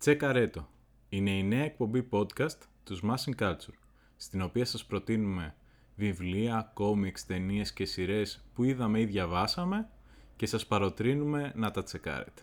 Τσέκαρέτο. Είναι η νέα εκπομπή podcast τους Smashing Culture, στην οποία σας προτείνουμε βιβλία, κόμιξ, ταινίες και σειρές που είδαμε ή διαβάσαμε και σας παροτρύνουμε να τα τσεκάρετε.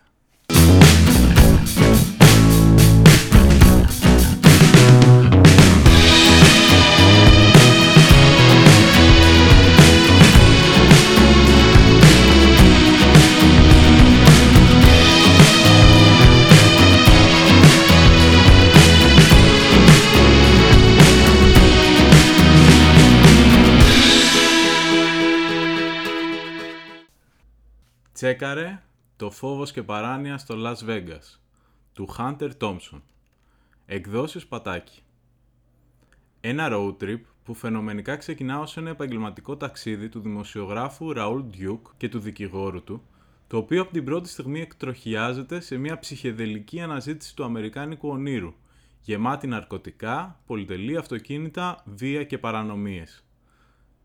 Τσέκαρε το φόβος και παράνοια στο Las Vegas του Hunter Thompson. Εκδόσεις Πατάκη. Ένα road trip που φαινομενικά ξεκινά ως ένα επαγγελματικό ταξίδι του δημοσιογράφου Ραούλ Ντιούκ και του δικηγόρου του, το οποίο από την πρώτη στιγμή εκτροχιάζεται σε μια ψυχεδελική αναζήτηση του αμερικάνικου ονείρου, γεμάτη ναρκωτικά, πολυτελή αυτοκίνητα, βία και παρανομίες.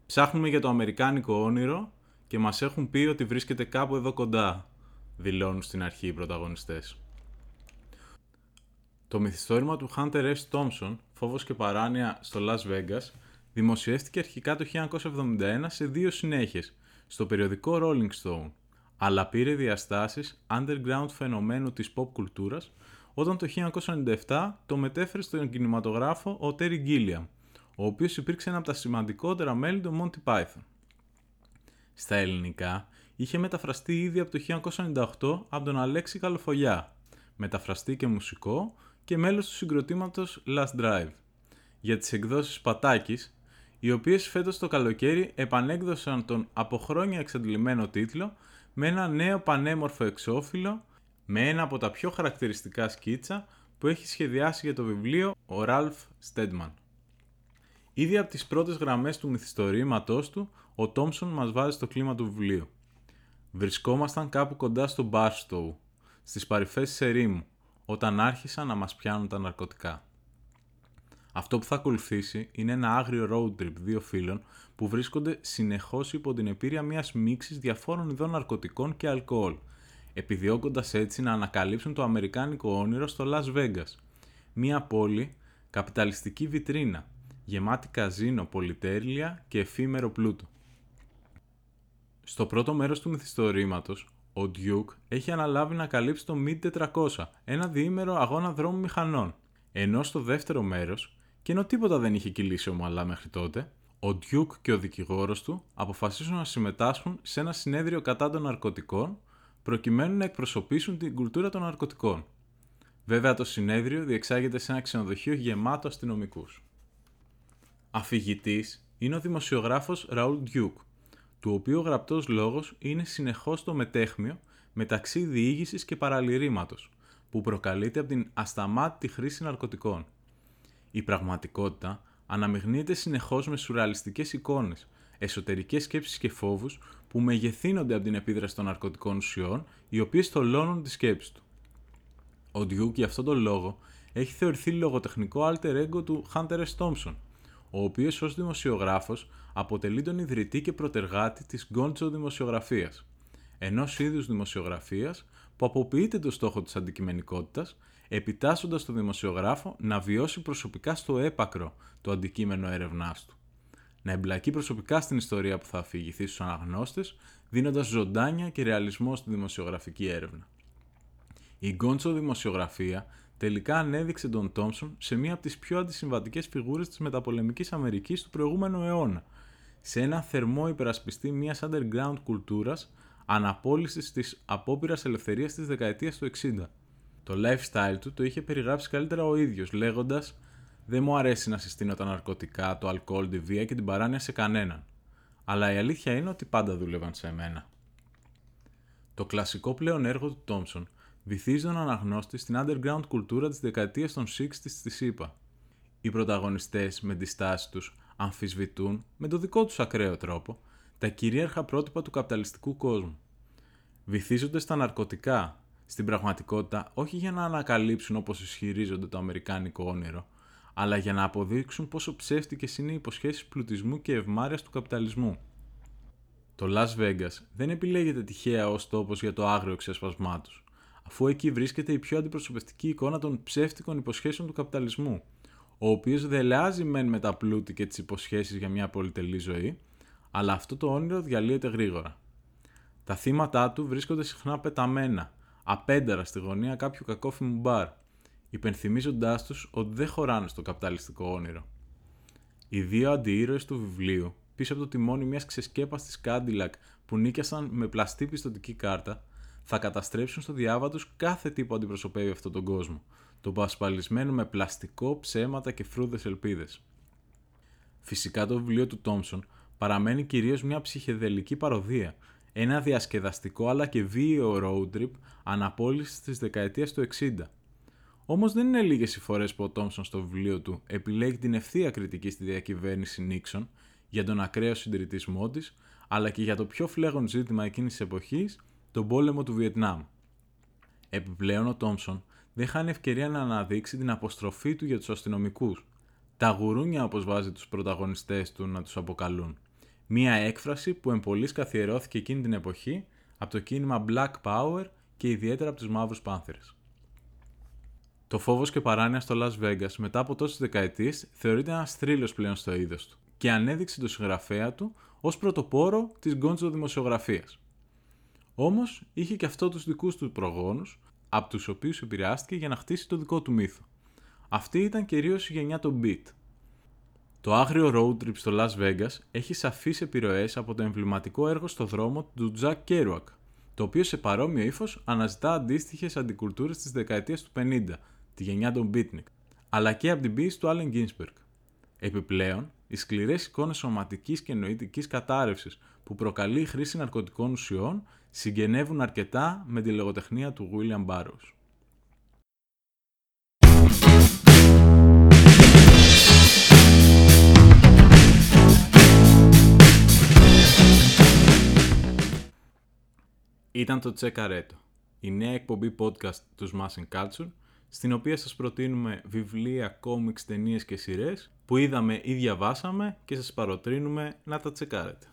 Ψάχνουμε για το αμερικάνικο όνειρο και μας έχουν πει ότι βρίσκεται κάπου εδώ κοντά, δηλώνουν στην αρχή οι πρωταγωνιστές. Το μυθιστόρημα του Hunter S. Thompson, «Φόβος και παράνοια στο Las Vegas», δημοσιεύτηκε αρχικά το 1971 σε δύο συνέχειες, στο περιοδικό Rolling Stone, αλλά πήρε διαστάσεις underground φαινομένου της pop κουλτούρας, όταν το 1997 το μετέφερε στον κινηματογράφο ο Terry Gilliam, ο οποίος υπήρξε ένα από τα σημαντικότερα μέλη του Monty Python στα ελληνικά είχε μεταφραστεί ήδη από το 1998 από τον Αλέξη Καλοφολιά, μεταφραστή και μουσικό και μέλος του συγκροτήματος Last Drive. Για τις εκδόσεις Πατάκης, οι οποίες φέτος το καλοκαίρι επανέκδωσαν τον από χρόνια εξαντλημένο τίτλο με ένα νέο πανέμορφο εξώφυλλο με ένα από τα πιο χαρακτηριστικά σκίτσα που έχει σχεδιάσει για το βιβλίο ο Ραλφ Στέντμαν. Ήδη από τις πρώτες γραμμές του μυθιστορήματός του, ο Τόμσον μας βάζει στο κλίμα του βιβλίου. Βρισκόμασταν κάπου κοντά στο Μπάρστοου, στις παρυφές της ερήμου, όταν άρχισαν να μας πιάνουν τα ναρκωτικά. Αυτό που θα ακολουθήσει είναι ένα άγριο road trip δύο φίλων που βρίσκονται συνεχώς υπό την επίρρεια μιας μίξης διαφόρων ειδών ναρκωτικών και αλκοόλ, επιδιώκοντας έτσι να ανακαλύψουν το αμερικάνικο όνειρο στο Las Vegas, μια πόλη καπιταλιστική βιτρίνα γεμάτη καζίνο, πολυτέλεια και εφήμερο πλούτο. Στο πρώτο μέρος του μυθιστορήματος, ο Duke έχει αναλάβει να καλύψει το Mid 400, ένα διήμερο αγώνα δρόμου μηχανών. Ενώ στο δεύτερο μέρος, και ενώ τίποτα δεν είχε κυλήσει ομαλά μέχρι τότε, ο Duke και ο δικηγόρος του αποφασίζουν να συμμετάσχουν σε ένα συνέδριο κατά των ναρκωτικών, προκειμένου να εκπροσωπήσουν την κουλτούρα των ναρκωτικών. Βέβαια το συνέδριο διεξάγεται σε ένα ξενοδοχείο γεμάτο αστυνομικούς. Αφηγητής είναι ο δημοσιογράφος Ραούλ Ντιούκ, του οποίου ο γραπτός λόγος είναι συνεχώς το μετέχμιο μεταξύ διήγησης και παραλυρήματος, που προκαλείται από την ασταμάτητη χρήση ναρκωτικών. Η πραγματικότητα αναμειγνύεται συνεχώς με σουρεαλιστικές εικόνες, εσωτερικές σκέψεις και φόβους που μεγεθύνονται από την επίδραση των ναρκωτικών ουσιών, οι οποίες θολώνουν τη σκέψη του. Ο Ντιούκ για αυτόν τον λόγο έχει θεωρηθεί λογοτεχνικό alter ego του Hunter S. Thompson, ο οποίος ως δημοσιογράφος αποτελεί τον ιδρυτή και προτεργάτη της γκόντσο δημοσιογραφίας, ενός είδους δημοσιογραφίας που αποποιείται το στόχο της αντικειμενικότητας, επιτάσσοντας τον δημοσιογράφο να βιώσει προσωπικά στο έπακρο το αντικείμενο έρευνάς του. Να εμπλακεί προσωπικά στην ιστορία που θα αφηγηθεί στους αναγνώστες, δίνοντας ζωντάνια και ρεαλισμό στη δημοσιογραφική έρευνα. Η γκόντσο δημοσιογραφία τελικά ανέδειξε τον Τόμσον σε μία από τις πιο αντισυμβατικές φιγούρες της μεταπολεμικής Αμερικής του προηγούμενου αιώνα, σε ένα θερμό υπερασπιστή μιας underground κουλτούρας αναπόλυσης της απόπειρας ελευθερίας της δεκαετίας του 60. Το lifestyle του το είχε περιγράψει καλύτερα ο ίδιος, λέγοντας «Δεν μου αρέσει να συστήνω τα ναρκωτικά, το αλκοόλ, τη βία και την παράνοια σε κανέναν. Αλλά η αλήθεια είναι ότι πάντα δούλευαν σε μένα». Το κλασικό πλέον έργο του Τόμσον βυθίζει τον αναγνώστη στην underground κουλτούρα της δεκαετίας των 60 στη ΣΥΠΑ. Οι πρωταγωνιστές με τη στάση τους αμφισβητούν, με το δικό τους ακραίο τρόπο, τα κυρίαρχα πρότυπα του καπιταλιστικού κόσμου. Βυθίζονται στα ναρκωτικά, στην πραγματικότητα όχι για να ανακαλύψουν όπως ισχυρίζονται το αμερικάνικο όνειρο, αλλά για να αποδείξουν πόσο ψεύτικες είναι οι υποσχέσεις πλουτισμού και ευμάρειας του καπιταλισμού. Το Las Vegas δεν επιλέγεται τυχαία ως τόπος για το άγριο ξεσπασμά τους αφού εκεί βρίσκεται η πιο αντιπροσωπευτική εικόνα των ψεύτικων υποσχέσεων του καπιταλισμού, ο οποίος δελεάζει μεν με τα πλούτη και τις υποσχέσεις για μια πολυτελή ζωή, αλλά αυτό το όνειρο διαλύεται γρήγορα. Τα θύματα του βρίσκονται συχνά πεταμένα, απένταρα στη γωνία κάποιου κακόφημου μπαρ, υπενθυμίζοντάς τους ότι δεν χωράνε στο καπιταλιστικό όνειρο. Οι δύο αντιήρωες του βιβλίου, πίσω από το τιμόνι μιας ξεσκέπαστης Κάντιλακ που νίκιασαν με πλαστή πιστοτική κάρτα, θα καταστρέψουν στο διάβα τους κάθε τι που αντιπροσωπεύει αυτόν τον κόσμο, το πασπαλισμένο με πλαστικό, ψέματα και φρούδες ελπίδες. Φυσικά το βιβλίο του Τόμσον παραμένει κυρίως μια ψυχεδελική παροδία, ένα διασκεδαστικό αλλά και βίαιο road trip αναπόλυσης της δεκαετίας του 60. Όμως δεν είναι λίγες οι φορές που ο Τόμσον στο βιβλίο του επιλέγει την ευθεία κριτική στη διακυβέρνηση Νίξον για τον ακραίο συντηρητισμό της, αλλά και για το πιο φλέγον ζήτημα εκείνης της εποχής, τον πόλεμο του Βιετνάμ. Επιπλέον ο Τόμσον δεν χάνει ευκαιρία να αναδείξει την αποστροφή του για τους αστυνομικούς. Τα γουρούνια όπως βάζει τους πρωταγωνιστές του να τους αποκαλούν. Μία έκφραση που εμπολής καθιερώθηκε εκείνη την εποχή από το κίνημα Black Power και ιδιαίτερα από τους μαύρους πάνθερες. Το φόβος και παράνοια στο Las Vegas μετά από τόσες δεκαετίες θεωρείται ένας θρύλος πλέον στο είδος του και ανέδειξε το συγγραφέα του ως πρωτοπόρο της γκόντζο δημοσιογραφίας. Όμως είχε και αυτό τους δικούς του προγόνους, από τους οποίους επηρεάστηκε για να χτίσει το δικό του μύθο. Αυτή ήταν κυρίως η γενιά των Beat, το άγριο road trip στο Las Vegas έχει σαφείς επιρροές από το εμβληματικό έργο στο δρόμο του Jack Kerouac, το οποίο σε παρόμοιο ύφος αναζητά αντίστοιχες αντικουλτούρες της δεκαετίας του 50, τη γενιά των Beatnik, αλλά και από την πίεση του Allen Ginsberg. Επιπλέον, οι σκληρές εικόνες σωματικής και νοητικής κατάρρευσης που προκαλεί η χρήση ναρκωτικών ουσιών συγγενεύουν αρκετά με τη λογοτεχνία του William Burroughs. Ήταν το Τσεκαρέτο, η νέα εκπομπή podcast του Smashing Culture, στην οποία σας προτείνουμε βιβλία, κόμιξ, ταινίες και σειρές που είδαμε ή διαβάσαμε και σας παροτρύνουμε να τα τσεκάρετε.